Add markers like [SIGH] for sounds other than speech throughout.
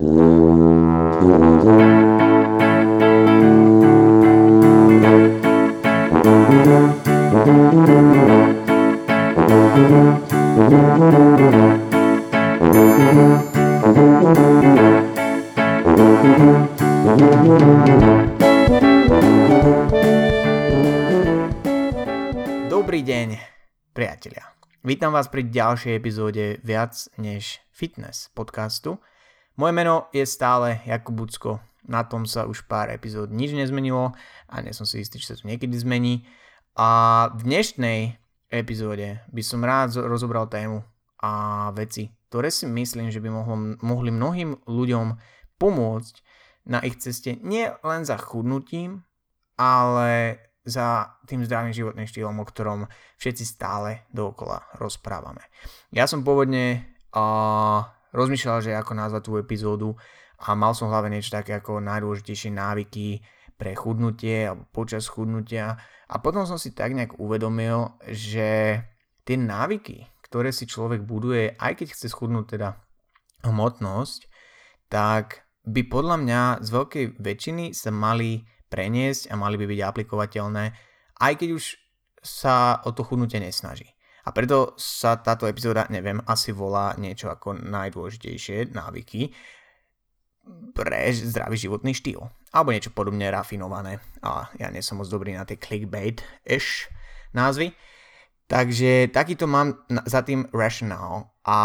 Dobrý deň, priatelia. Vítam vás pri ďalšej epizóde Viac než fitness podcastu. Moje meno je stále Jakub Bucko, na tom sa už pár epizód nič nezmenilo a nie som si istý, či sa to niekedy zmení. A v dnešnej epizóde by som rád rozobral tému a veci, ktoré si myslím, že by mohlo, mohli mnohým ľuďom pomôcť na ich ceste nie len za chudnutím, ale za tým zdravým životným štýlom, o ktorom všetci stále dookola rozprávame. Ja som pôvodne uh, rozmýšľal, že ako nazvať tú epizódu a mal som v hlave niečo také ako najdôležitejšie návyky pre chudnutie alebo počas chudnutia a potom som si tak nejak uvedomil, že tie návyky, ktoré si človek buduje, aj keď chce schudnúť teda hmotnosť, tak by podľa mňa z veľkej väčšiny sa mali preniesť a mali by byť aplikovateľné, aj keď už sa o to chudnutie nesnaží. A preto sa táto epizóda, neviem, asi volá niečo ako najdôležitejšie návyky pre zdravý životný štýl. Alebo niečo podobne rafinované. A ja nie som moc dobrý na tie clickbait-ish názvy. Takže takýto mám za tým rationale a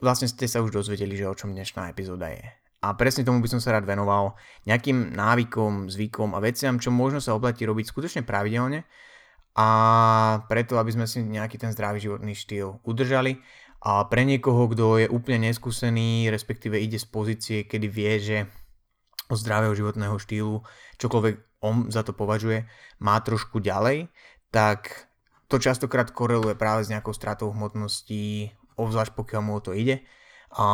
vlastne ste sa už dozvedeli, že o čom dnešná epizóda je. A presne tomu by som sa rád venoval nejakým návykom, zvykom a veciam, čo možno sa oplatí robiť skutočne pravidelne a preto, aby sme si nejaký ten zdravý životný štýl udržali. A pre niekoho, kto je úplne neskúsený, respektíve ide z pozície, kedy vie, že o zdravého životného štýlu, čokoľvek on za to považuje, má trošku ďalej, tak to častokrát koreluje práve s nejakou stratou hmotnosti, obzvlášť pokiaľ mu o to ide a,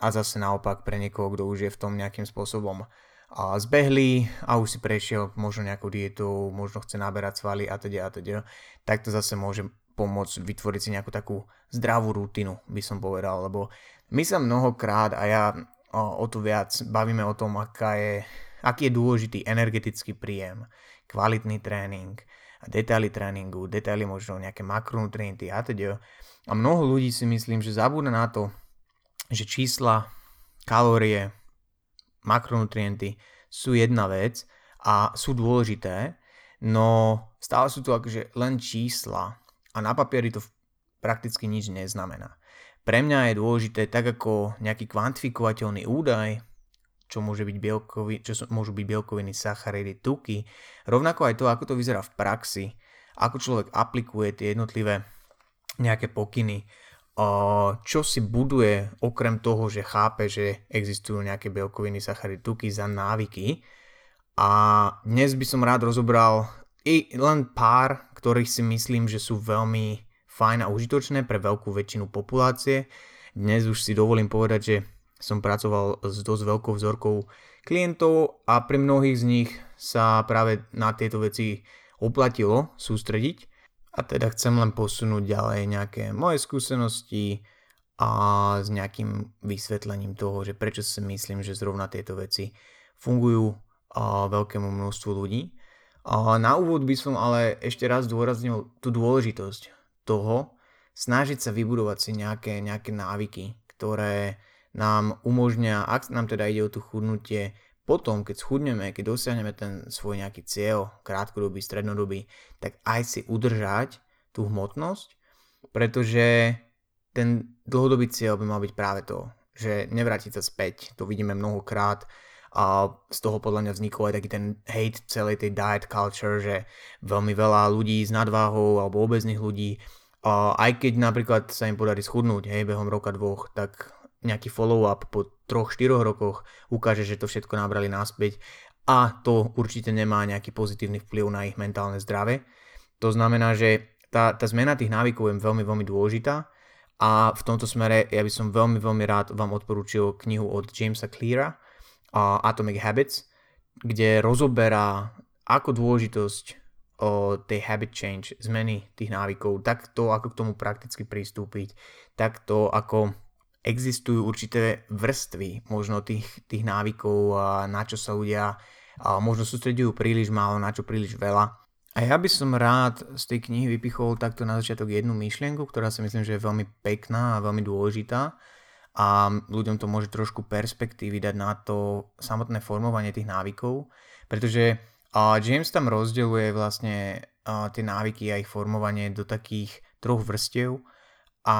a zase naopak pre niekoho, kto už je v tom nejakým spôsobom a zbehlý a už si prešiel možno nejakou dietou, možno chce naberať svaly a teda a teda, tak to zase môže pomôcť vytvoriť si nejakú takú zdravú rutinu, by som povedal, lebo my sa mnohokrát a ja o, o to viac bavíme o tom, aká je, aký je dôležitý energetický príjem, kvalitný tréning, detaily tréningu, detaily možno nejaké makronutrienty a teda. A mnoho ľudí si myslím, že zabúda na to, že čísla, kalórie, makronutrienty sú jedna vec a sú dôležité, no stále sú to akože len čísla a na papieri to prakticky nič neznamená. Pre mňa je dôležité tak ako nejaký kvantifikovateľný údaj, čo, môže byť bielkovi, čo môžu byť bielkoviny, sacharidy, tuky, rovnako aj to, ako to vyzerá v praxi, ako človek aplikuje tie jednotlivé nejaké pokyny, čo si buduje okrem toho, že chápe, že existujú nejaké bielkoviny, sacharidy, tuky za návyky. A dnes by som rád rozobral i len pár, ktorých si myslím, že sú veľmi fajn a užitočné pre veľkú väčšinu populácie. Dnes už si dovolím povedať, že som pracoval s dosť veľkou vzorkou klientov a pri mnohých z nich sa práve na tieto veci oplatilo sústrediť a teda chcem len posunúť ďalej nejaké moje skúsenosti a s nejakým vysvetlením toho, že prečo si myslím, že zrovna tieto veci fungujú a veľkému množstvu ľudí. A na úvod by som ale ešte raz dôraznil tú dôležitosť toho, snažiť sa vybudovať si nejaké, nejaké návyky, ktoré nám umožňa, ak nám teda ide o tú chudnutie, potom, keď schudneme, keď dosiahneme ten svoj nejaký cieľ, krátkodobý, strednodobý, tak aj si udržať tú hmotnosť, pretože ten dlhodobý cieľ by mal byť práve to, že nevrátiť sa späť, to vidíme mnohokrát a z toho podľa mňa vznikol aj taký ten hate celej tej diet culture, že veľmi veľa ľudí s nadváhou alebo obezných ľudí, a aj keď napríklad sa im podarí schudnúť hej, behom roka dvoch, tak nejaký follow-up po 3-4 rokoch ukáže, že to všetko nabrali naspäť a to určite nemá nejaký pozitívny vplyv na ich mentálne zdravie. To znamená, že tá, tá zmena tých návykov je veľmi, veľmi dôležitá a v tomto smere ja by som veľmi, veľmi rád vám odporúčil knihu od Jamesa Cleara uh, Atomic Habits, kde rozoberá ako dôležitosť o tej habit change, zmeny tých návykov, tak to, ako k tomu prakticky pristúpiť, tak to, ako existujú určité vrstvy možno tých, tých návykov, na čo sa ľudia možno sústredujú príliš málo, na čo príliš veľa. A ja by som rád z tej knihy vypichol takto na začiatok jednu myšlienku, ktorá si myslím, že je veľmi pekná a veľmi dôležitá a ľuďom to môže trošku perspektívy dať na to samotné formovanie tých návykov, pretože James tam rozdeľuje vlastne tie návyky a ich formovanie do takých troch vrstiev a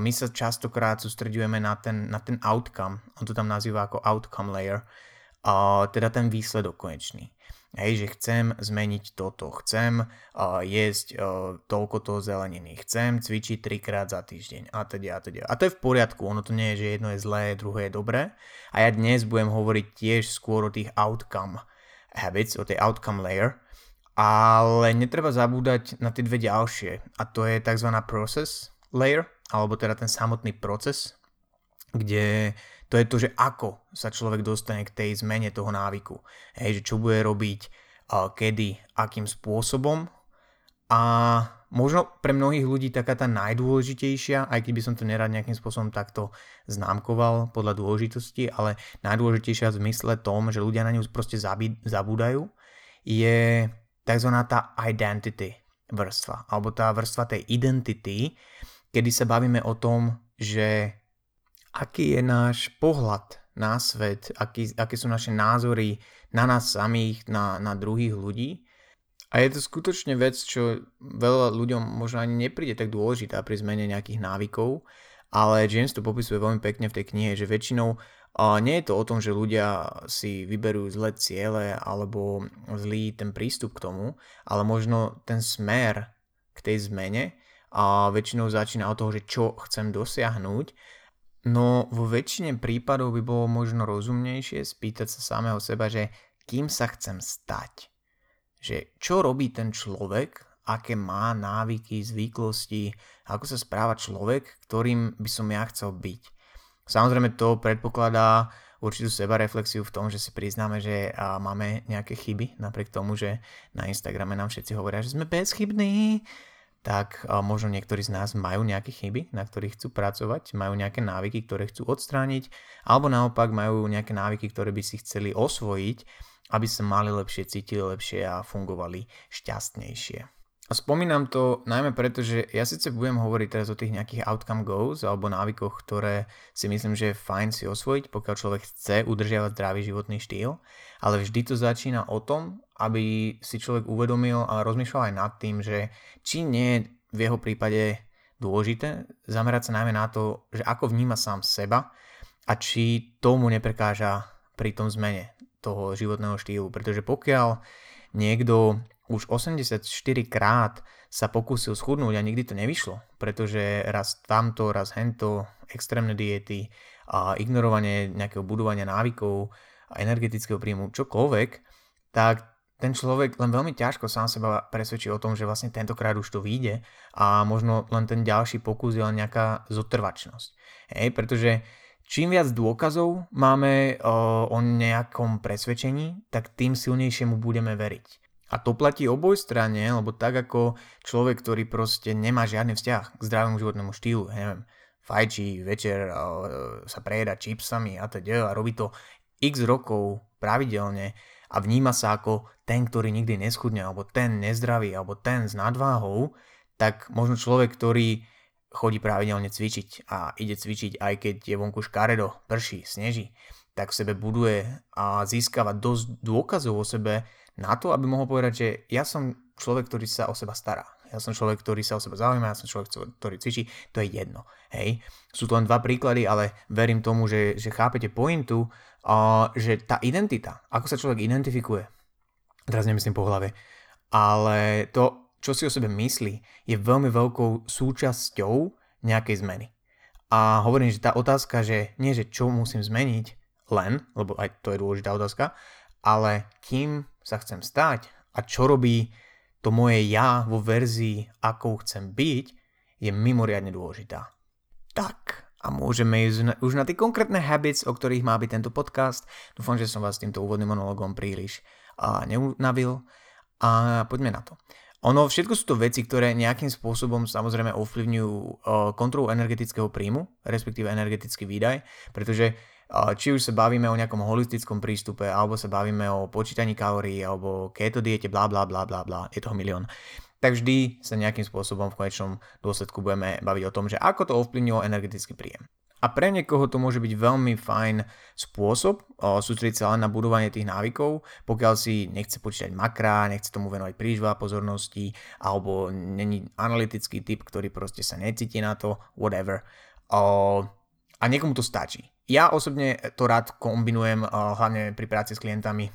my sa častokrát sústredujeme na ten, na ten outcome, on to tam nazýva ako outcome layer, teda ten výsledok konečný. Hej, že chcem zmeniť toto, chcem uh, jesť uh, toľko toho zeleniny, chcem cvičiť trikrát za týždeň. A teda a teda. A to je v poriadku, ono to nie je, že jedno je zlé, druhé je dobré. A ja dnes budem hovoriť tiež skôr o tých outcome habits, o tej outcome layer, ale netreba zabúdať na tie dve ďalšie. A to je tzv. process layer, alebo teda ten samotný proces, kde to je to, že ako sa človek dostane k tej zmene toho návyku. Hej, že čo bude robiť, kedy, akým spôsobom a možno pre mnohých ľudí taká tá najdôležitejšia, aj keď by som to nerad nejakým spôsobom takto známkoval podľa dôležitosti, ale najdôležitejšia v zmysle tom, že ľudia na ňu proste zabúdajú, je tzv. tá identity vrstva, alebo tá vrstva tej identity, kedy sa bavíme o tom, že aký je náš pohľad na svet, aký, aké sú naše názory na nás samých, na, na druhých ľudí. A je to skutočne vec, čo veľa ľuďom možno ani nepríde tak dôležitá pri zmene nejakých návykov, ale James to popisuje veľmi pekne v tej knihe, že väčšinou uh, nie je to o tom, že ľudia si vyberú zlé ciele alebo zlý ten prístup k tomu, ale možno ten smer k tej zmene a väčšinou začína od toho, že čo chcem dosiahnuť No vo väčšine prípadov by bolo možno rozumnejšie spýtať sa samého seba, že kým sa chcem stať. Že čo robí ten človek, aké má návyky, zvyklosti, ako sa správa človek, ktorým by som ja chcel byť. Samozrejme to predpokladá určitú sebareflexiu v tom, že si priznáme, že máme nejaké chyby, napriek tomu, že na Instagrame nám všetci hovoria, že sme bezchybní, tak možno niektorí z nás majú nejaké chyby, na ktorých chcú pracovať, majú nejaké návyky, ktoré chcú odstrániť, alebo naopak majú nejaké návyky, ktoré by si chceli osvojiť, aby sa mali lepšie, cítili lepšie a fungovali šťastnejšie. A spomínam to najmä preto, že ja síce budem hovoriť teraz o tých nejakých outcome goals alebo návykoch, ktoré si myslím, že je fajn si osvojiť, pokiaľ človek chce udržiavať zdravý životný štýl, ale vždy to začína o tom, aby si človek uvedomil a rozmýšľal aj nad tým, že či nie je v jeho prípade dôležité zamerať sa najmä na to, že ako vníma sám seba a či tomu neprekáža pri tom zmene toho životného štýlu. Pretože pokiaľ niekto už 84 krát sa pokúsil schudnúť a nikdy to nevyšlo, pretože raz tamto, raz hento, extrémne diety a ignorovanie nejakého budovania návykov a energetického príjmu, čokoľvek, tak ten človek len veľmi ťažko sám seba presvedčí o tom, že vlastne tentokrát už to vyjde a možno len ten ďalší pokus je len nejaká zotrvačnosť. Hej, pretože čím viac dôkazov máme o, o nejakom presvedčení, tak tým silnejšie mu budeme veriť. A to platí oboj strane, lebo tak ako človek, ktorý proste nemá žiadny vzťah k zdravému životnému štýlu, neviem, fajčí, večer sa prejeda čipsami a teda a robí to x rokov pravidelne a vníma sa ako ten, ktorý nikdy neschudne, alebo ten nezdravý, alebo ten s nadváhou, tak možno človek, ktorý chodí pravidelne cvičiť a ide cvičiť aj keď je vonku škaredo, prší, sneží, tak v sebe buduje a získava dosť dôkazov o sebe, na to, aby mohol povedať, že ja som človek, ktorý sa o seba stará. Ja som človek, ktorý sa o seba zaujíma, ja som človek, ktorý cvičí, to je jedno. Hej. Sú to len dva príklady, ale verím tomu, že, že chápete pointu, uh, že tá identita, ako sa človek identifikuje, teraz nemyslím po hlave, ale to, čo si o sebe myslí, je veľmi veľkou súčasťou nejakej zmeny. A hovorím, že tá otázka, že nie, že čo musím zmeniť, len, lebo aj to je dôležitá otázka, ale kým sa chcem stať a čo robí to moje ja vo verzii, akou chcem byť, je mimoriadne dôležitá. Tak, a môžeme ísť už na tie konkrétne habits, o ktorých má byť tento podcast. Dúfam, že som vás týmto úvodným monologom príliš a neunavil. A poďme na to. Ono, všetko sú to veci, ktoré nejakým spôsobom samozrejme ovplyvňujú kontrolu energetického príjmu, respektíve energetický výdaj, pretože či už sa bavíme o nejakom holistickom prístupe, alebo sa bavíme o počítaní kalórií, alebo keto diete, bla bla bla bla bla, je toho milión tak vždy sa nejakým spôsobom v konečnom dôsledku budeme baviť o tom, že ako to ovplyvnilo energetický príjem. A pre niekoho to môže byť veľmi fajn spôsob sústrediť sa len na budovanie tých návykov, pokiaľ si nechce počítať makra, nechce tomu venovať príliš veľa pozornosti, alebo není analytický typ, ktorý proste sa necíti na to, whatever. O, a niekomu to stačí. Ja osobne to rád kombinujem, hlavne pri práci s klientami,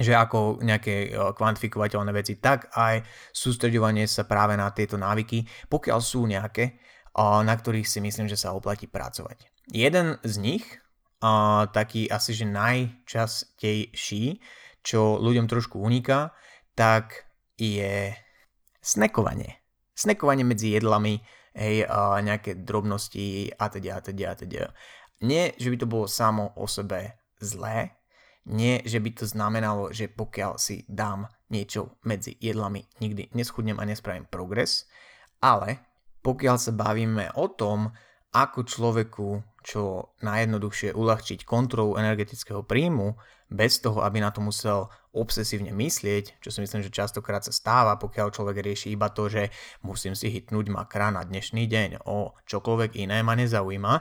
že ako nejaké kvantifikovateľné veci, tak aj sústredovanie sa práve na tieto návyky, pokiaľ sú nejaké, na ktorých si myslím, že sa oplatí pracovať. Jeden z nich, taký asi že najčastejší, čo ľuďom trošku uniká, tak je snekovanie. Snekovanie medzi jedlami, hej, nejaké drobnosti a teda, a teda, a teda. Nie, že by to bolo samo o sebe zlé, nie, že by to znamenalo, že pokiaľ si dám niečo medzi jedlami, nikdy neschudnem a nespravím progres, ale pokiaľ sa bavíme o tom, ako človeku čo najjednoduchšie uľahčiť kontrolu energetického príjmu, bez toho, aby na to musel obsesívne myslieť, čo si myslím, že častokrát sa stáva, pokiaľ človek rieši iba to, že musím si hitnúť makra na dnešný deň, o čokoľvek iné ma nezaujíma,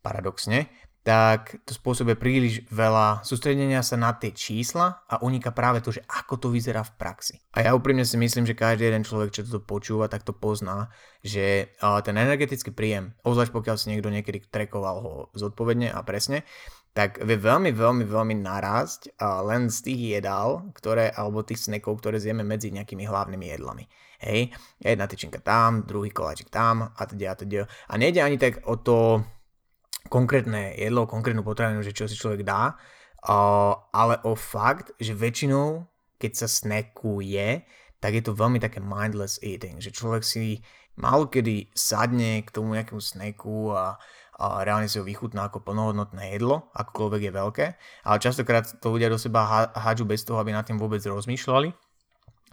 paradoxne, tak to spôsobuje príliš veľa sústredenia sa na tie čísla a uniká práve to, že ako to vyzerá v praxi. A ja úprimne si myslím, že každý jeden človek, čo to počúva, tak to pozná, že ten energetický príjem, obzvlášť pokiaľ si niekto niekedy trekoval ho zodpovedne a presne, tak vie veľmi, veľmi, veľmi narásť len z tých jedál, ktoré, alebo tých snekov, ktoré zjeme medzi nejakými hlavnými jedlami. Hej, jedna tyčinka tam, druhý koláčik tam a teda a teda. A nejde ani tak o to, konkrétne jedlo, konkrétnu potravinu, že čo si človek dá, ale o fakt, že väčšinou, keď sa snackuje, tak je to veľmi také mindless eating, že človek si málo kedy sadne k tomu nejakému snacku a, a reálne si ho vychutná ako plnohodnotné jedlo, akokoľvek je veľké, ale častokrát to ľudia do seba hádžu bez toho, aby nad tým vôbec rozmýšľali.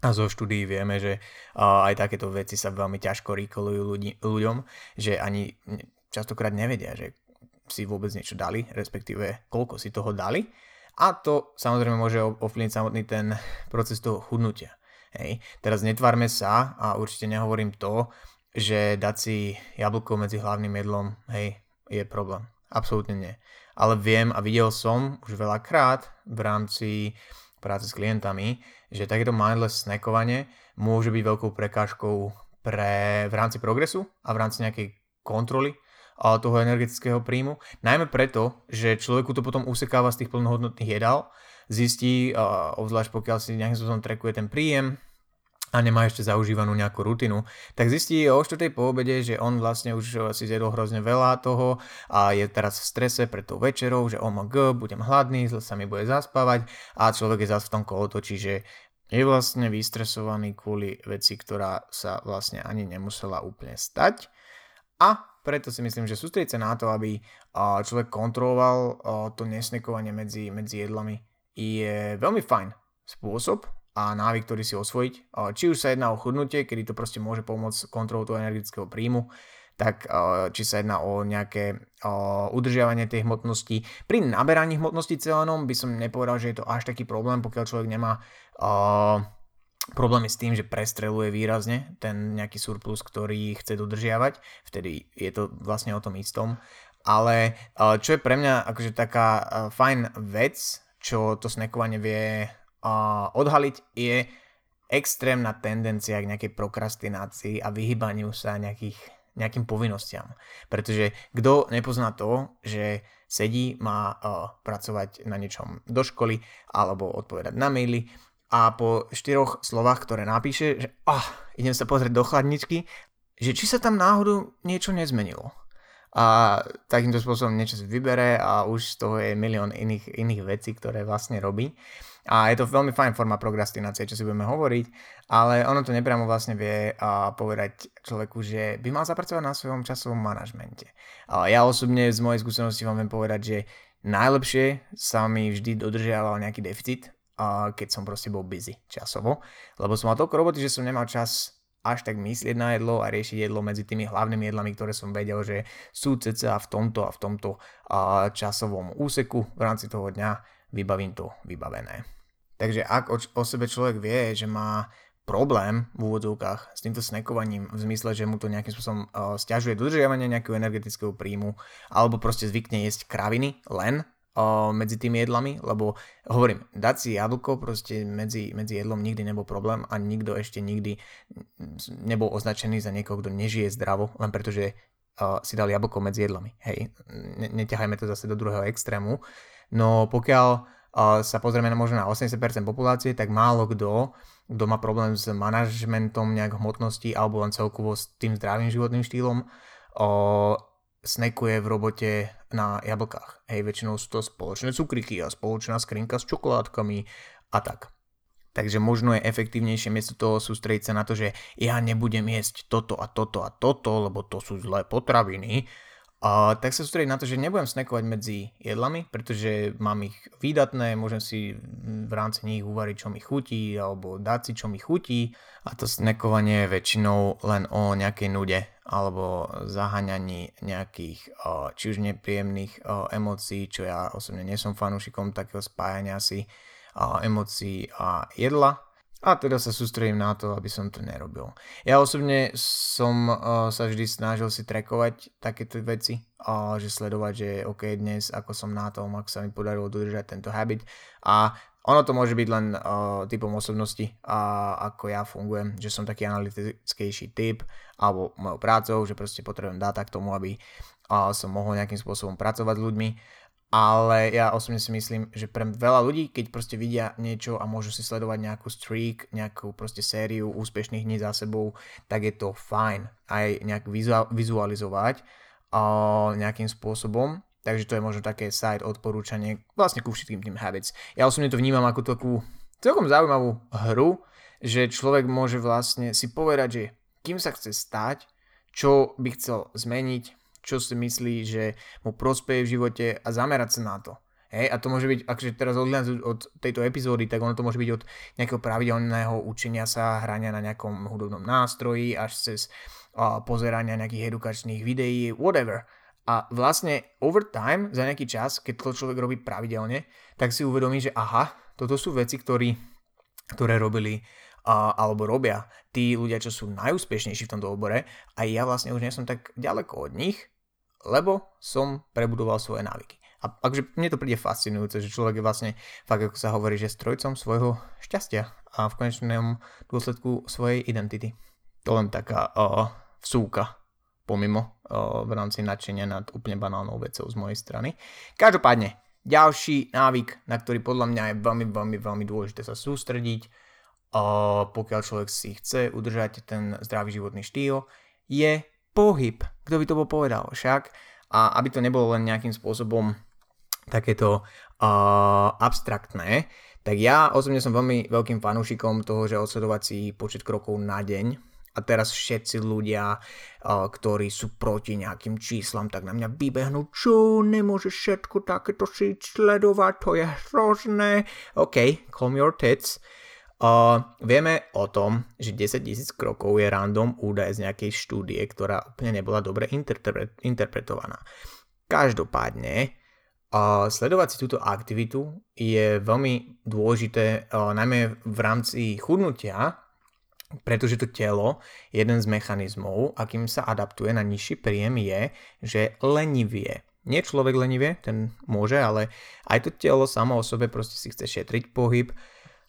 A zo štúdií vieme, že uh, aj takéto veci sa veľmi ťažko rýkolujú ľudí, ľuďom, že ani častokrát nevedia, že si vôbec niečo dali, respektíve koľko si toho dali. A to samozrejme môže ovplyvniť samotný ten proces toho chudnutia. Hej. Teraz netvárme sa a určite nehovorím to, že dať si jablko medzi hlavným jedlom, hej, je problém. Absolútne nie. Ale viem a videl som už veľakrát v rámci práce s klientami, že takéto mindless snackovanie môže byť veľkou prekážkou pre, v rámci progresu a v rámci nejakej kontroly toho energetického príjmu. Najmä preto, že človeku to potom usekáva z tých plnohodnotných jedál, zistí, obzvlášť pokiaľ si nejakým spôsobom trekuje ten príjem, a nemá ešte zaužívanú nejakú rutinu, tak zistí o 4. po obede, že on vlastne už si zjedol hrozne veľa toho a je teraz v strese pred tou večerou, že omg, budem hladný, zle sa mi bude zaspávať a človek je zase v tom kolotočí, že je vlastne vystresovaný kvôli veci, ktorá sa vlastne ani nemusela úplne stať a preto si myslím, že sústrediť sa na to, aby človek kontroloval to nesnekovanie medzi, medzi jedlami je veľmi fajn spôsob a návyk, ktorý si osvojiť. Či už sa jedná o chudnutie, kedy to proste môže pomôcť kontrolu toho energetického príjmu, tak či sa jedná o nejaké udržiavanie tej hmotnosti. Pri naberaní hmotnosti celenom by som nepovedal, že je to až taký problém, pokiaľ človek nemá Problém je s tým, že prestreluje výrazne ten nejaký surplus, ktorý chce dodržiavať, vtedy je to vlastne o tom istom. Ale čo je pre mňa akože taká fajn vec, čo to snekovanie vie odhaliť, je extrémna tendencia k nejakej prokrastinácii a vyhybaniu sa nejakých, nejakým povinnostiam. Pretože kto nepozná to, že sedí, má pracovať na niečom do školy alebo odpovedať na maily a po štyroch slovách, ktoré napíše, že oh, idem sa pozrieť do chladničky, že či sa tam náhodou niečo nezmenilo. A takýmto spôsobom niečo si vybere a už z toho je milión iných, iných vecí, ktoré vlastne robí. A je to veľmi fajn forma prokrastinácie, čo si budeme hovoriť, ale ono to nepriamo vlastne vie a povedať človeku, že by mal zapracovať na svojom časovom manažmente. A ja osobne z mojej skúsenosti vám viem povedať, že najlepšie sa mi vždy dodržiaval nejaký deficit keď som proste bol busy časovo, lebo som mal toľko roboty, že som nemal čas až tak myslieť na jedlo a riešiť jedlo medzi tými hlavnými jedlami, ktoré som vedel, že sú cca v tomto a v tomto časovom úseku v rámci toho dňa vybavím to vybavené. Takže ak o, o sebe človek vie, že má problém v úvodzovkách s týmto snekovaním v zmysle, že mu to nejakým spôsobom uh, stiažuje dodržiavanie nejakého energetického príjmu alebo proste zvykne jesť kraviny len medzi tými jedlami, lebo hovorím, dať si jablko proste medzi, medzi jedlom nikdy nebol problém a nikto ešte nikdy nebol označený za niekoho, kto nežije zdravo, len pretože uh, si dal jablko medzi jedlami. Hej, ne, neťahajme to zase do druhého extrému. No pokiaľ uh, sa pozrieme na možno na 80% populácie, tak málo kto kto má problém s manažmentom nejak hmotnosti alebo len celkovo s tým zdravým životným štýlom, o, snekuje v robote na jablkách. Hej, väčšinou sú to spoločné cukriky a spoločná skrinka s čokoládkami a tak. Takže možno je efektívnejšie miesto toho sústrediť sa na to, že ja nebudem jesť toto a toto a toto, lebo to sú zlé potraviny, a tak sa sústrediť na to, že nebudem snekovať medzi jedlami, pretože mám ich výdatné, môžem si v rámci nich uvariť, čo mi chutí, alebo dať si, čo mi chutí. A to snekovanie je väčšinou len o nejakej nude, alebo zaháňaní nejakých či už nepríjemných emócií, čo ja osobne nie som fanúšikom takého spájania si emócií a jedla, a teda sa sústredím na to, aby som to nerobil. Ja osobne som sa vždy snažil si trekovať takéto veci, že sledovať, že OK, dnes ako som na tom, ak sa mi podarilo dodržať tento habit a ono to môže byť len uh, typom osobnosti, uh, ako ja fungujem, že som taký analytickejší typ alebo mojou prácou, že proste potrebujem dáta k tomu, aby uh, som mohol nejakým spôsobom pracovať s ľuďmi ale ja osobne si myslím, že pre veľa ľudí, keď proste vidia niečo a môžu si sledovať nejakú streak, nejakú proste sériu úspešných dní za sebou, tak je to fajn aj nejak vizualizovať uh, nejakým spôsobom. Takže to je možno také side odporúčanie vlastne ku všetkým tým habits. Ja osobne to vnímam ako takú celkom zaujímavú hru, že človek môže vlastne si povedať, že kým sa chce stať, čo by chcel zmeniť, čo si myslí, že mu prospeje v živote a zamerať sa na to. Hej, a to môže byť, akže teraz odhľadnúť od tejto epizódy, tak ono to môže byť od nejakého pravidelného učenia sa, hrania na nejakom hudobnom nástroji, až cez uh, pozerania nejakých edukačných videí, whatever. A vlastne over time, za nejaký čas, keď to človek robí pravidelne, tak si uvedomí, že aha, toto sú veci, ktorí, ktoré robili a, alebo robia tí ľudia, čo sú najúspešnejší v tomto obore a ja vlastne už nie som tak ďaleko od nich lebo som prebudoval svoje návyky. A takže mne to príde fascinujúce, že človek je vlastne, fakt ako sa hovorí, že strojcom svojho šťastia a v konečnom dôsledku svojej identity. To len taká o, vsúka pomimo v rámci nadšenia nad úplne banálnou vecou z mojej strany. Každopádne, ďalší návyk, na ktorý podľa mňa je veľmi, veľmi, veľmi dôležité sa sústrediť, pokiaľ človek si chce udržať ten zdravý životný štýl, je pohyb. Kto by to bol povedal však? A aby to nebolo len nejakým spôsobom takéto uh, abstraktné, tak ja osobne som veľmi veľkým fanúšikom toho, že odsledovať si počet krokov na deň. A teraz všetci ľudia, uh, ktorí sú proti nejakým číslam, tak na mňa vybehnú, čo, nemôžeš všetko takéto si sledovať, to je hrozné. OK, calm your tits. Uh, vieme o tom, že 10 tisíc krokov je random údaj z nejakej štúdie, ktorá úplne nebola dobre interpre- interpretovaná. Každopádne, uh, sledovať si túto aktivitu je veľmi dôležité, uh, najmä v rámci chudnutia, pretože to telo, jeden z mechanizmov, akým sa adaptuje na nižší príjem je, že lenivie. Nie človek lenivie, ten môže, ale aj to telo samo o sebe proste si chce šetriť pohyb,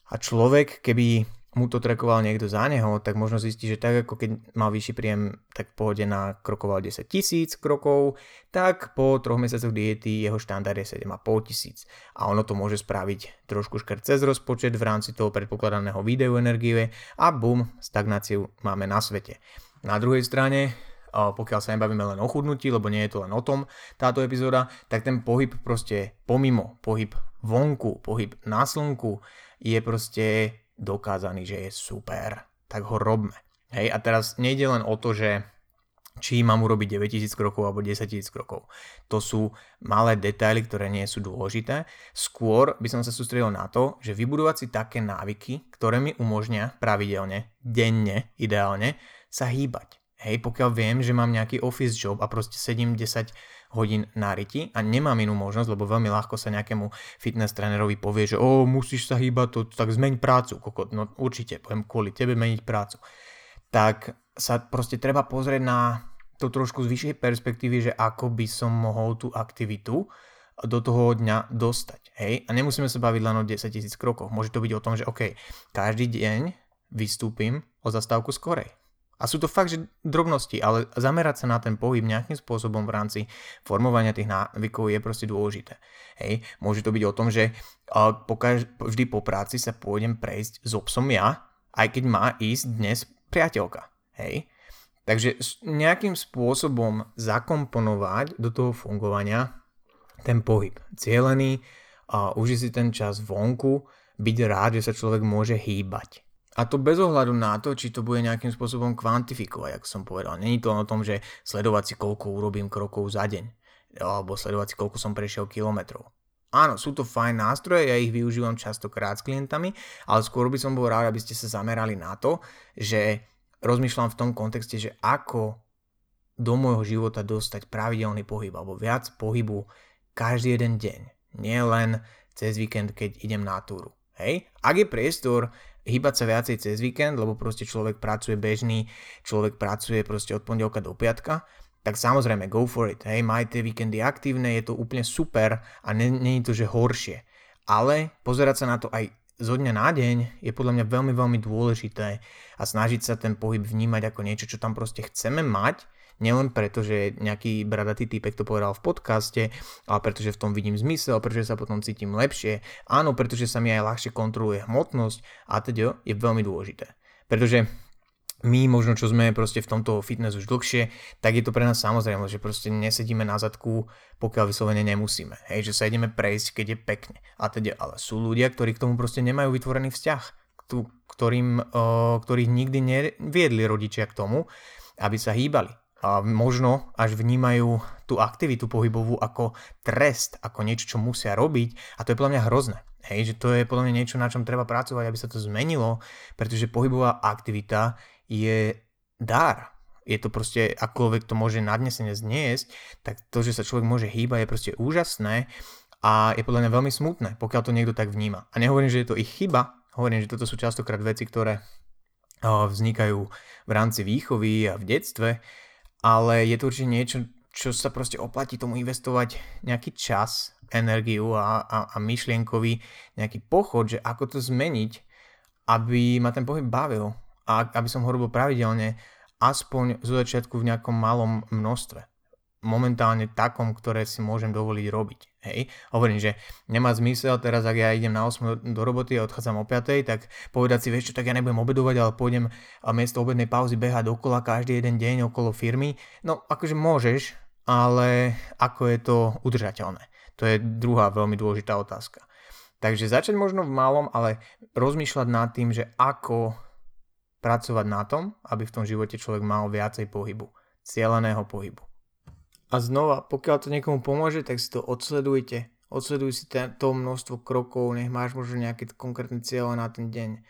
a človek, keby mu to trekoval niekto za neho, tak možno zistí, že tak ako keď mal vyšší príjem, tak pohode krokoval 10 tisíc krokov, tak po troch mesiacoch diety jeho štandard je 7,5 tisíc. A ono to môže spraviť trošku škrt cez rozpočet v rámci toho predpokladaného videu energie a bum, stagnáciu máme na svete. Na druhej strane, pokiaľ sa nebavíme len o chudnutí, lebo nie je to len o tom táto epizóda, tak ten pohyb proste pomimo, pohyb vonku, pohyb na slnku, je proste dokázaný, že je super, tak ho robme. Hej, a teraz nejde len o to, že či mám urobiť 9000 krokov alebo 10 000 krokov. To sú malé detaily, ktoré nie sú dôležité. Skôr by som sa sústredil na to, že vybudovať si také návyky, ktoré mi umožňa pravidelne, denne ideálne, sa hýbať. Hej, pokiaľ viem, že mám nejaký office job a proste 7-10 hodín na riti a nemám inú možnosť, lebo veľmi ľahko sa nejakému fitness trénerovi povie, že o, musíš sa hýbať, to, tak zmeň prácu, kokot. No určite, poviem kvôli tebe meniť prácu. Tak sa proste treba pozrieť na to trošku z vyššej perspektívy, že ako by som mohol tú aktivitu do toho dňa dostať. Hej? A nemusíme sa baviť len o 10 tisíc krokoch. Môže to byť o tom, že OK, každý deň vystúpim o zastávku skorej. A sú to fakt, že drobnosti, ale zamerať sa na ten pohyb nejakým spôsobom v rámci formovania tých návykov je proste dôležité. Hej, môže to byť o tom, že pokaž, vždy po práci sa pôjdem prejsť s obsom ja, aj keď má ísť dnes priateľka. Hej? Takže nejakým spôsobom zakomponovať do toho fungovania ten pohyb. Cielený, užiť si ten čas vonku, byť rád, že sa človek môže hýbať. A to bez ohľadu na to, či to bude nejakým spôsobom kvantifikovať, ako som povedal. Není to o tom, že sledovať si, koľko urobím krokov za deň, alebo sledovať si, koľko som prešiel kilometrov. Áno, sú to fajn nástroje, ja ich využívam častokrát s klientami, ale skôr by som bol rád, aby ste sa zamerali na to, že rozmýšľam v tom kontexte, že ako do môjho života dostať pravidelný pohyb alebo viac pohybu každý jeden deň. Nie len cez víkend, keď idem na túru. Hej? Ak je priestor hýbať sa viacej cez víkend, lebo proste človek pracuje bežný, človek pracuje proste od pondelka do piatka, tak samozrejme go for it. Hej, majte víkendy aktívne, je to úplne super a je to, že horšie. Ale pozerať sa na to aj zo dňa na deň je podľa mňa veľmi, veľmi dôležité a snažiť sa ten pohyb vnímať ako niečo, čo tam proste chceme mať, nielen preto, že nejaký bradatý typek to povedal v podcaste, ale pretože v tom vidím zmysel, pretože sa potom cítim lepšie, áno, pretože sa mi aj ľahšie kontroluje hmotnosť a teda je veľmi dôležité. Pretože my možno, čo sme proste v tomto fitness už dlhšie, tak je to pre nás samozrejme, že proste nesedíme na zadku, pokiaľ vyslovene nemusíme. Hej, že sa ideme prejsť, keď je pekne. A teda, ale sú ľudia, ktorí k tomu proste nemajú vytvorený vzťah, ktorým, uh, ktorých nikdy neviedli rodičia k tomu, aby sa hýbali. A možno až vnímajú tú aktivitu pohybovú ako trest, ako niečo, čo musia robiť a to je podľa mňa hrozné. Hej, že to je podľa mňa niečo, na čom treba pracovať, aby sa to zmenilo, pretože pohybová aktivita je dar. Je to proste, akoľvek to môže nadnesene zniesť, tak to, že sa človek môže hýbať, je proste úžasné a je podľa mňa veľmi smutné, pokiaľ to niekto tak vníma. A nehovorím, že je to ich chyba, hovorím, že toto sú častokrát veci, ktoré vznikajú v rámci výchovy a v detstve, ale je to určite niečo, čo sa proste oplatí tomu investovať nejaký čas, energiu a, a, a myšlienkový nejaký pochod, že ako to zmeniť, aby ma ten pohyb bavil, a aby som ho robil pravidelne, aspoň zo začiatku v nejakom malom množstve. Momentálne takom, ktoré si môžem dovoliť robiť. Hej, hovorím, že nemá zmysel teraz, ak ja idem na 8 do roboty a odchádzam o 5, tak povedať si, vieš čo, tak ja nebudem obedovať, ale pôjdem a miesto obednej pauzy behať dokola každý jeden deň okolo firmy. No, akože môžeš, ale ako je to udržateľné? To je druhá veľmi dôležitá otázka. Takže začať možno v malom, ale rozmýšľať nad tým, že ako pracovať na tom, aby v tom živote človek mal viacej pohybu, cieľaného pohybu. A znova, pokiaľ to niekomu pomôže, tak si to odsledujte. Odsleduj si to množstvo krokov, nech máš možno nejaké konkrétne cieľe na ten deň.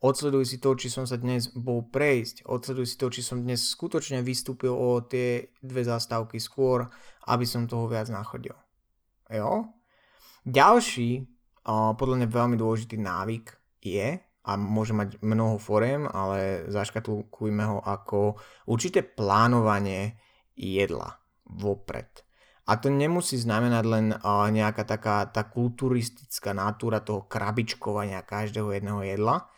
Odsleduj si to, či som sa dnes bol prejsť. Odsleduj si to, či som dnes skutočne vystúpil o tie dve zastávky skôr, aby som toho viac nachodil. Jo? Ďalší, podľa mňa veľmi dôležitý návyk je, a môže mať mnoho foriem, ale zaškatulkujme ho ako určité plánovanie jedla vopred. A to nemusí znamenať len nejaká taká tá kulturistická natúra toho krabičkovania každého jedného jedla.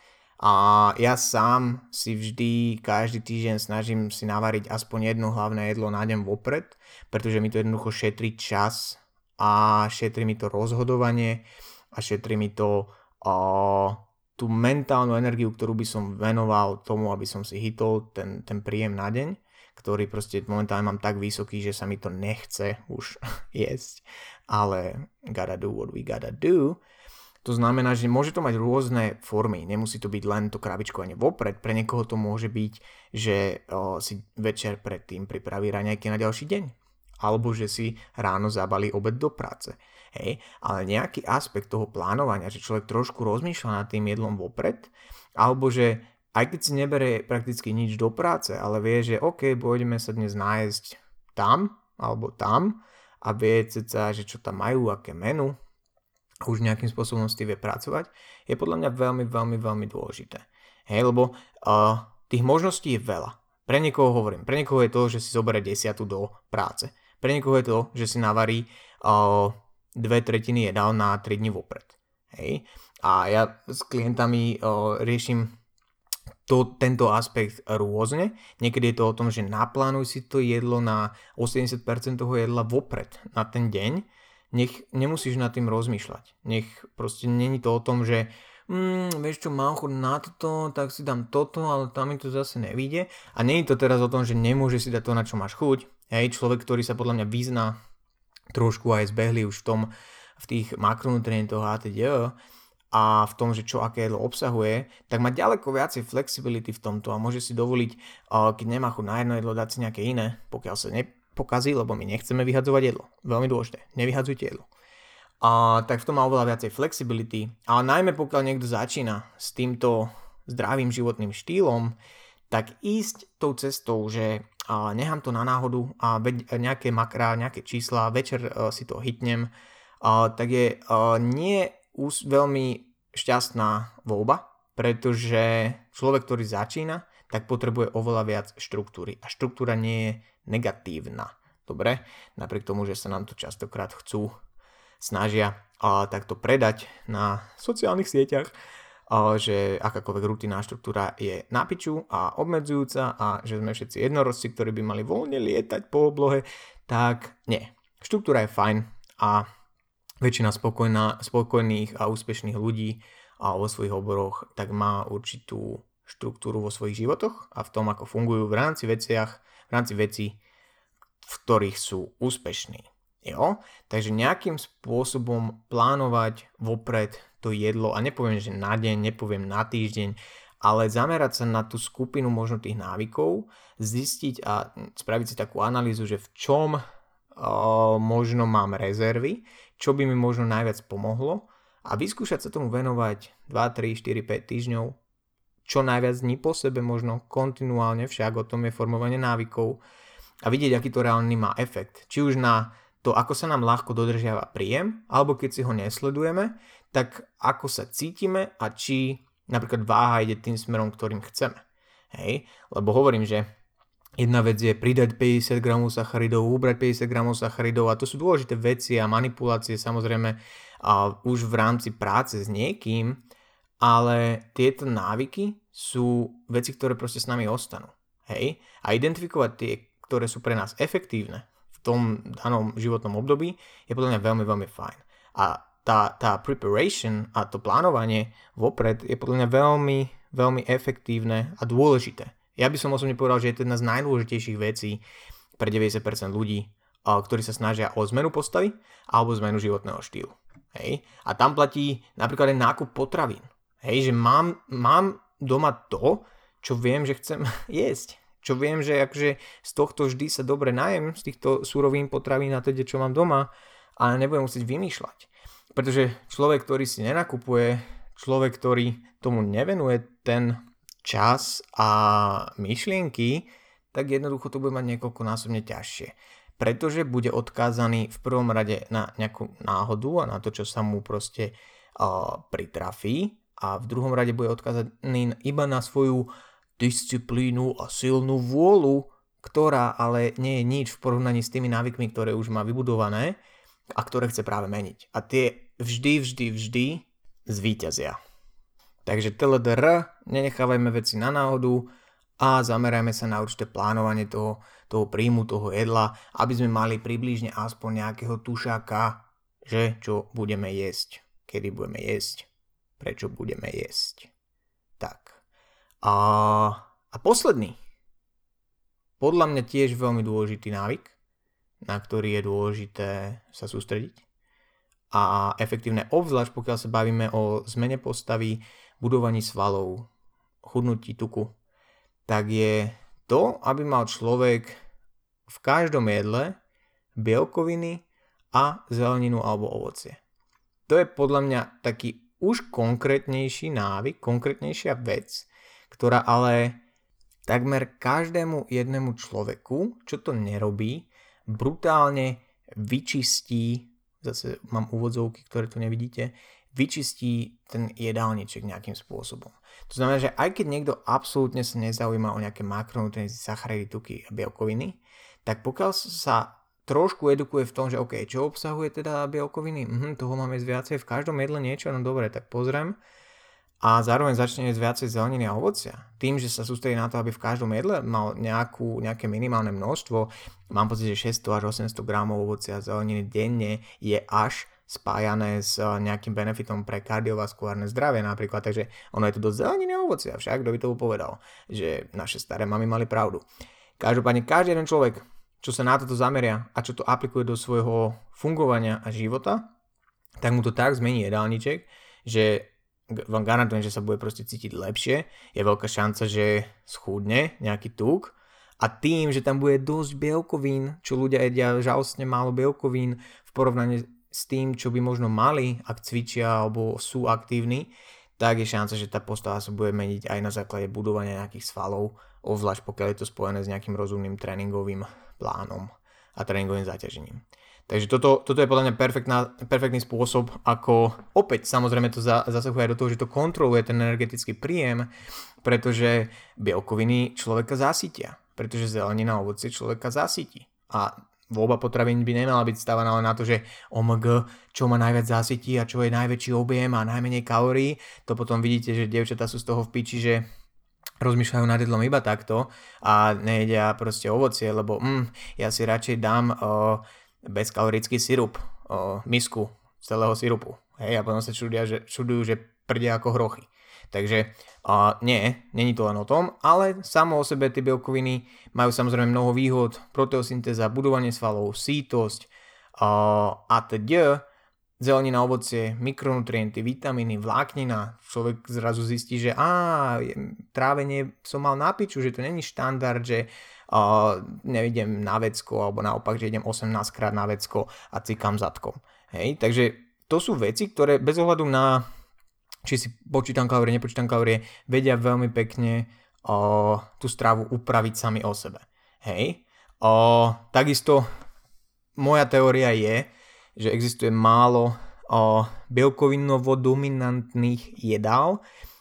A ja sám si vždy každý týždeň snažím si navariť aspoň jedno hlavné jedlo na deň vopred, pretože mi to jednoducho šetrí čas a šetrí mi to rozhodovanie a šetrí mi to uh, tú mentálnu energiu, ktorú by som venoval tomu, aby som si hitol ten, ten príjem na deň, ktorý proste momentálne mám tak vysoký, že sa mi to nechce už [LAUGHS] jesť, ale gotta do what we gotta do, To znamená, že môže to mať rôzne formy. Nemusí to byť len to krabičkovanie vopred. Pre niekoho to môže byť, že o, si večer predtým pripraví raňajky na ďalší deň. Alebo že si ráno zabalí obed do práce. Hej, ale nejaký aspekt toho plánovania, že človek trošku rozmýšľa nad tým jedlom vopred, alebo že aj keď si nebere prakticky nič do práce, ale vie, že OK, pôjdeme sa dnes nájsť tam alebo tam a vie sa, že čo tam majú, aké menu, už nejakým spôsobom s tým vie pracovať, je podľa mňa veľmi, veľmi, veľmi dôležité. Hej, lebo uh, tých možností je veľa. Pre niekoho hovorím, pre niekoho je to, že si zoberie desiatu do práce. Pre niekoho je to, že si navarí uh, dve tretiny jedál na 3 dní vopred. Hej. A ja s klientami uh, riešim to, tento aspekt rôzne. Niekedy je to o tom, že naplánuj si to jedlo na 80% toho jedla vopred na ten deň nech nemusíš nad tým rozmýšľať. Nech proste není to o tom, že mm, vieš čo, mám chuť na toto, tak si dám toto, ale tam mi to zase nevíde. A není to teraz o tom, že nemôže si dať to, na čo máš chuť. Hej, človek, ktorý sa podľa mňa vyzná trošku aj zbehli už v tom, v tých makronutrientoch a teda a v tom, že čo aké jedlo obsahuje, tak má ďaleko viacej flexibility v tomto a môže si dovoliť, keď nemá chuť na jedno jedlo, dať si nejaké iné, pokiaľ sa ne, pokazí, lebo my nechceme vyhadzovať jedlo. Veľmi dôležité. Nevyhadzujte jedlo. A, tak v tom má oveľa viacej flexibility. A najmä pokiaľ niekto začína s týmto zdravým životným štýlom, tak ísť tou cestou, že a, nechám to na náhodu a veď, nejaké makrá, nejaké čísla, večer a, si to hitnem, a, tak je a, nie ús, veľmi šťastná voľba, pretože človek, ktorý začína, tak potrebuje oveľa viac štruktúry. A štruktúra nie je negatívna. Dobre, napriek tomu, že sa nám to častokrát chcú, snažia a takto predať na sociálnych sieťach, že akákoľvek rutinná štruktúra je na piču a obmedzujúca a že sme všetci jednorožci, ktorí by mali voľne lietať po oblohe, tak nie. Štruktúra je fajn a väčšina spokojná, spokojných a úspešných ľudí a vo svojich oboroch tak má určitú štruktúru vo svojich životoch a v tom, ako fungujú v rámci veciach, v rámci vecí, v ktorých sú úspešní. Jo? Takže nejakým spôsobom plánovať vopred to jedlo, a nepoviem, že na deň, nepoviem na týždeň, ale zamerať sa na tú skupinu možno tých návykov, zistiť a spraviť si takú analýzu, že v čom o, možno mám rezervy, čo by mi možno najviac pomohlo a vyskúšať sa tomu venovať 2, 3, 4, 5 týždňov, čo najviac dní po sebe, možno kontinuálne, však o tom je formovanie návykov a vidieť, aký to reálny má efekt. Či už na to, ako sa nám ľahko dodržiava príjem, alebo keď si ho nesledujeme, tak ako sa cítime a či napríklad váha ide tým smerom, ktorým chceme. Hej, lebo hovorím, že jedna vec je pridať 50 gramov sacharidov, ubrať 50 gramov sacharidov a to sú dôležité veci a manipulácie samozrejme a už v rámci práce s niekým, ale tieto návyky sú veci, ktoré proste s nami ostanú. Hej? A identifikovať tie, ktoré sú pre nás efektívne v tom danom životnom období je podľa mňa veľmi, veľmi fajn. A tá, tá preparation a to plánovanie vopred je podľa mňa veľmi, veľmi efektívne a dôležité. Ja by som osobne povedal, že je to jedna z najdôležitejších vecí pre 90% ľudí, ktorí sa snažia o zmenu postavy alebo zmenu životného štýlu. Hej? A tam platí napríklad aj nákup potravín. Hej, že mám, mám doma to, čo viem, že chcem [LAUGHS] jesť. Čo viem, že akože z tohto vždy sa dobre najem, z týchto surovín potravín a teda, čo mám doma, ale nebudem musieť vymýšľať. Pretože človek, ktorý si nenakupuje, človek, ktorý tomu nevenuje ten čas a myšlienky, tak jednoducho to bude mať niekoľkonásobne ťažšie. Pretože bude odkázaný v prvom rade na nejakú náhodu a na to, čo sa mu proste uh, pritrafí a v druhom rade bude odkazaný iba na svoju disciplínu a silnú vôľu, ktorá ale nie je nič v porovnaní s tými návykmi, ktoré už má vybudované a ktoré chce práve meniť. A tie vždy, vždy, vždy zvíťazia. Takže TLDR, nenechávajme veci na náhodu a zamerajme sa na určité plánovanie toho, toho príjmu, toho jedla, aby sme mali približne aspoň nejakého tušáka, že čo budeme jesť, kedy budeme jesť prečo budeme jesť. Tak. A, a posledný. Podľa mňa tiež veľmi dôležitý návyk, na ktorý je dôležité sa sústrediť. a efektívne, obzvlášť pokiaľ sa bavíme o zmene postavy, budovaní svalov, chudnutí tuku, tak je to, aby mal človek v každom jedle bielkoviny a zeleninu alebo ovocie. To je podľa mňa taký už konkrétnejší návyk, konkrétnejšia vec, ktorá ale takmer každému jednému človeku, čo to nerobí, brutálne vyčistí, zase mám úvodzovky, ktoré tu nevidíte, vyčistí ten jedálniček nejakým spôsobom. To znamená, že aj keď niekto absolútne sa nezaujíma o nejaké makronutrienty, sacharidy, tuky a bielkoviny, tak pokiaľ sa trošku edukuje v tom, že OK, čo obsahuje teda bielkoviny, mhm, toho máme viacej, v každom jedle niečo, no dobre, tak pozriem, a zároveň začne jesť viacej zeleniny a ovocia. Tým, že sa sústredí na to, aby v každom jedle mal nejakú, nejaké minimálne množstvo, mám pocit, že 600 až 800 gramov ovocia a zeleniny denne je až spájané s nejakým benefitom pre kardiovaskulárne zdravie napríklad, takže ono je to dosť zeleniny a ovocia, však kto by to povedal, že naše staré mamy mali pravdu. Každopádne každý jeden človek, čo sa na toto zameria a čo to aplikuje do svojho fungovania a života, tak mu to tak zmení jedálniček, že vám garantujem, že sa bude proste cítiť lepšie, je veľká šanca, že schúdne nejaký tuk a tým, že tam bude dosť bielkovín, čo ľudia jedia žalostne málo bielkovín v porovnaní s tým, čo by možno mali, ak cvičia alebo sú aktívni, tak je šanca, že tá postava sa bude meniť aj na základe budovania nejakých svalov, obzvlášť pokiaľ je to spojené s nejakým rozumným tréningovým plánom a tréningovým zaťažením. Takže toto, toto je podľa mňa perfektná, perfektný spôsob, ako opäť samozrejme to za, zasahuje aj do toho, že to kontroluje ten energetický príjem, pretože bielkoviny človeka zasytia, pretože zelenina ovocie človeka zasytí. A voľba potravín by nemala byť stávaná len na to, že OMG, čo ma najviac zasytí a čo je najväčší objem a najmenej kalórií. To potom vidíte, že dievčatá sú z toho v piči, že rozmýšľajú nad jedlom iba takto a nejedia proste ovocie, lebo mm, ja si radšej dám uh, bezkalorický sirup, o, misku celého sirupu. Hej, a potom sa čudia, že, čudujú, že prdia ako hrochy. Takže a, nie, není to len o tom, ale samo o sebe tie bielkoviny majú samozrejme mnoho výhod, proteosyntéza, budovanie svalov, sítosť a, a teda zelenina, ovocie, mikronutrienty, vitamíny, vláknina. Človek zrazu zistí, že á, trávenie som mal na piču, že to není štandard, že nevidím na vecko, alebo naopak, že idem 18 krát na vecko a cikam zadkom. Hej, takže to sú veci, ktoré bez ohľadu na či si počítam kalórie, nepočítam kalórie, vedia veľmi pekne uh, tú stravu upraviť sami o sebe. Hej. Uh, takisto moja teória je, že existuje málo o, bielkovinovo-dominantných jedál,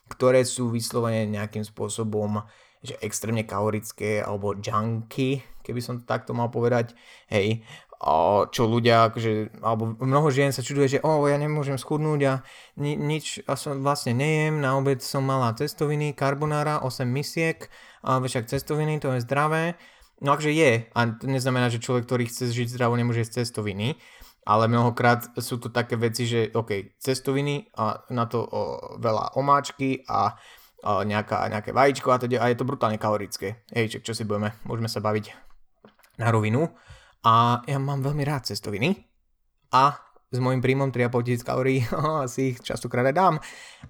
ktoré sú vyslovene nejakým spôsobom že extrémne kalorické alebo junky, keby som to takto mal povedať, hej, o, čo ľudia, akože, alebo mnoho žien sa čuduje, že o, ja nemôžem schudnúť a ni, nič a som vlastne nejem, na obed som mala cestoviny, karbonára, 8 misiek, ale však cestoviny to je zdravé, no akože je a to neznamená, že človek, ktorý chce žiť zdravo, nemôže jesť cestoviny, ale mnohokrát sú to také veci, že OK, cestoviny a na to o, veľa omáčky a nejaká, nejaké vajíčko a, teda, a je to brutálne kalorické. Hej, čo si budeme, môžeme sa baviť na rovinu. A ja mám veľmi rád cestoviny a s môjim príjmom 3,5 tisíc kalórií [LAUGHS] asi ich častokrát aj dám,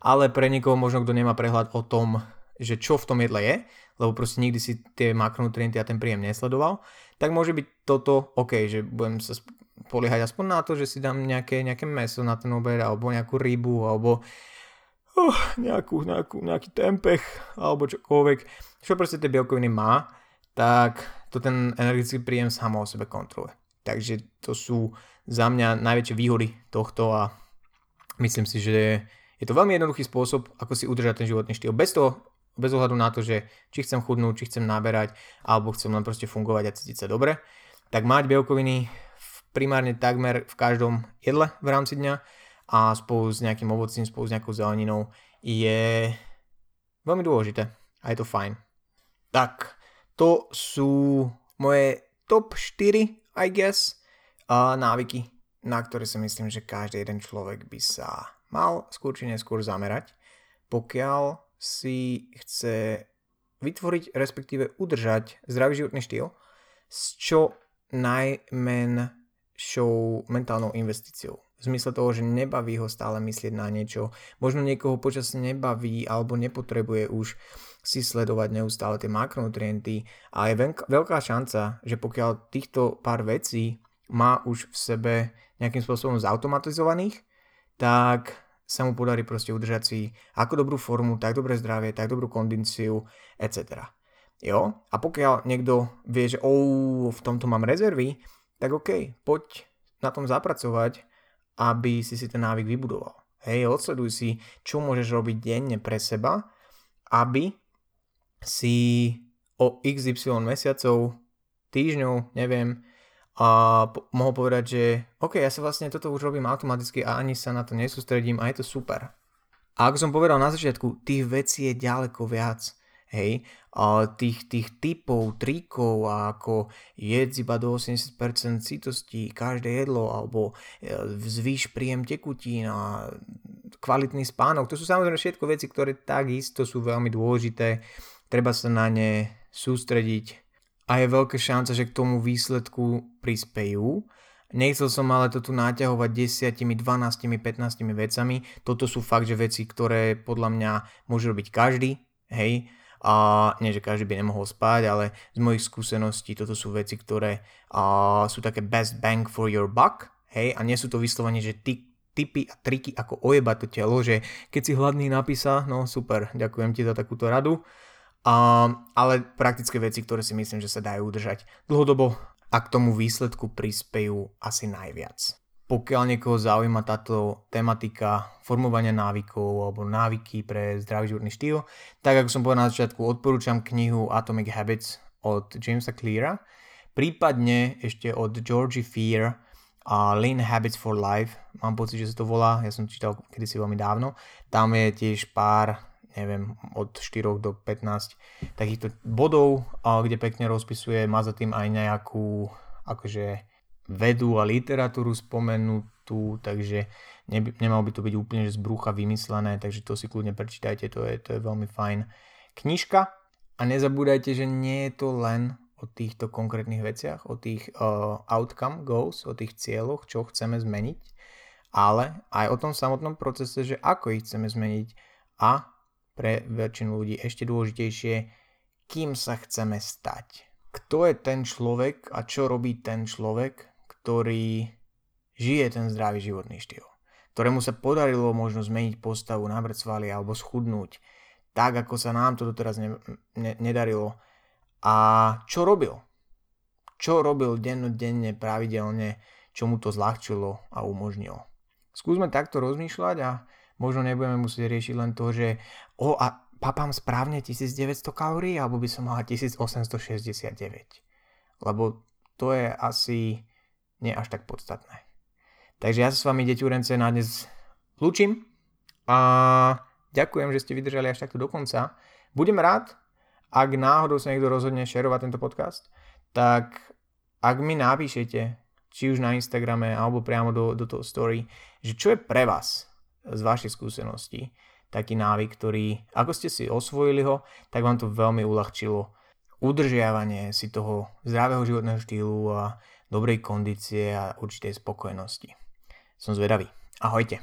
ale pre niekoho možno, kto nemá prehľad o tom, že čo v tom jedle je, lebo proste nikdy si tie makronutrienty a ten príjem nesledoval, tak môže byť toto OK, že budem sa poliehať aspoň na to, že si dám nejaké, nejaké meso na ten obed, alebo nejakú rybu, alebo oh, nejakú, nejakú, nejaký tempeh, alebo čokoľvek. Čo proste tie bielkoviny má, tak to ten energetický príjem samo o sebe kontroluje. Takže to sú za mňa najväčšie výhody tohto a myslím si, že je to veľmi jednoduchý spôsob, ako si udržať ten životný štýl. Bez toho, bez ohľadu na to, že či chcem chudnúť, či chcem naberať, alebo chcem len proste fungovať a cítiť sa dobre, tak mať bielkoviny primárne takmer v každom jedle v rámci dňa a spolu s nejakým ovocím, spolu s nejakou zeleninou je veľmi dôležité a je to fajn. Tak, to sú moje top 4, I guess, návyky, na ktoré si myslím, že každý jeden človek by sa mal skôr či neskôr zamerať, pokiaľ si chce vytvoriť, respektíve udržať zdravý životný štýl s čo najmen najlepšou mentálnou investíciou. V zmysle toho, že nebaví ho stále myslieť na niečo. Možno niekoho počas nebaví alebo nepotrebuje už si sledovať neustále tie makronutrienty a je veľká šanca, že pokiaľ týchto pár vecí má už v sebe nejakým spôsobom zautomatizovaných, tak sa mu podarí proste udržať si ako dobrú formu, tak dobré zdravie, tak dobrú kondíciu, etc. Jo? A pokiaľ niekto vie, že oh, v tomto mám rezervy, tak OK, poď na tom zapracovať, aby si si ten návyk vybudoval. Hej, odsleduj si, čo môžeš robiť denne pre seba, aby si o XY mesiacov, týždňov, neviem, a mohol povedať, že OK, ja sa vlastne toto už robím automaticky a ani sa na to nesústredím a je to super. A ako som povedal na začiatku, tých vecí je ďaleko viac hej, a tých, tých typov, trikov a ako jedz iba do 80% citosti každé jedlo alebo e, zvýš príjem tekutín a kvalitný spánok. To sú samozrejme všetko veci, ktoré takisto sú veľmi dôležité. Treba sa na ne sústrediť a je veľká šanca, že k tomu výsledku prispejú. Nechcel som ale to tu naťahovať 10, 12, 15 vecami. Toto sú fakt, že veci, ktoré podľa mňa môže robiť každý, hej, a nie, že každý by nemohol spať, ale z mojich skúseností toto sú veci, ktoré a, sú také best bang for your buck, hej, a nie sú to vyslovene, že ty tipy a triky, ako ojebať to telo, že keď si hladný napísa, no super, ďakujem ti za takúto radu, a, ale praktické veci, ktoré si myslím, že sa dajú udržať. Dlhodobo a k tomu výsledku prispejú asi najviac. Pokiaľ niekoho zaujíma táto tematika formovania návykov alebo návyky pre zdravý životný štýl, tak ako som povedal na začiatku, odporúčam knihu Atomic Habits od Jamesa Cleara, prípadne ešte od Georgie Fear a Lean Habits for Life, mám pocit, že sa to volá, ja som čítal kedysi veľmi dávno, tam je tiež pár, neviem, od 4 do 15 takýchto bodov, kde pekne rozpisuje, má za tým aj nejakú akože vedu a literatúru spomenutú, takže neby, nemal by to byť úplne že z brucha vymyslené, takže to si kľudne prečítajte, to je, to je veľmi fajn knižka. A nezabúdajte, že nie je to len o týchto konkrétnych veciach, o tých uh, outcome goals, o tých cieľoch, čo chceme zmeniť, ale aj o tom samotnom procese, že ako ich chceme zmeniť a pre väčšinu ľudí ešte dôležitejšie, kým sa chceme stať. Kto je ten človek a čo robí ten človek, ktorý žije ten zdravý životný štýl, ktorému sa podarilo možno zmeniť postavu, nabrať svaly alebo schudnúť, tak ako sa nám to doteraz ne, ne, nedarilo. A čo robil? Čo robil dennodenne, pravidelne, čo mu to zľahčilo a umožnilo. Skúsme takto rozmýšľať a možno nebudeme musieť riešiť len to, že o a papám správne 1900 kalórií alebo by som mala 1869. Lebo to je asi nie až tak podstatné. Takže ja sa s vami, deti Urence, na dnes lúčim a ďakujem, že ste vydržali až takto do konca. Budem rád, ak náhodou sa niekto rozhodne šerovať tento podcast, tak ak mi napíšete, či už na Instagrame alebo priamo do, do toho story, že čo je pre vás z vašej skúsenosti taký návyk, ktorý, ako ste si osvojili ho, tak vám to veľmi uľahčilo udržiavanie si toho zdravého životného štýlu a dobrej kondície a určitej spokojnosti. Som zvedavý. Ahojte.